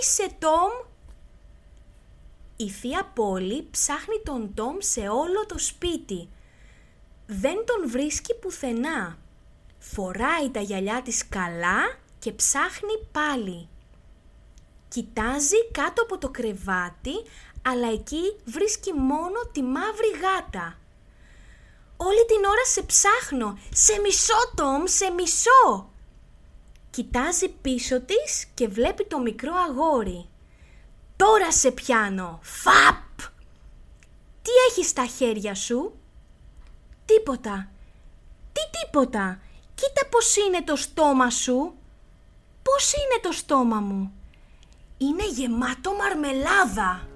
είσαι Τόμ; Η θεία Πόλη ψάχνει τον Τόμ σε όλο το σπίτι. Δεν τον βρίσκει πουθενά. Φοράει τα γυαλιά της καλά και ψάχνει πάλι. Κοιτάζει κάτω από το κρεβάτι, αλλά εκεί βρίσκει μόνο τη μαύρη γάτα. Όλη την ώρα σε ψάχνω. Σε μισό, Τόμ, σε μισό. Κοιτάζει πίσω της και βλέπει το μικρό αγόρι. Τώρα σε πιάνω. Φαπ! Τι έχεις στα χέρια σου; Τίποτα. Τι τίποτα; Κοίτα πώς είναι το στόμα σου. Πώς είναι το στόμα μου; Είναι γεμάτο μαρμελάδα.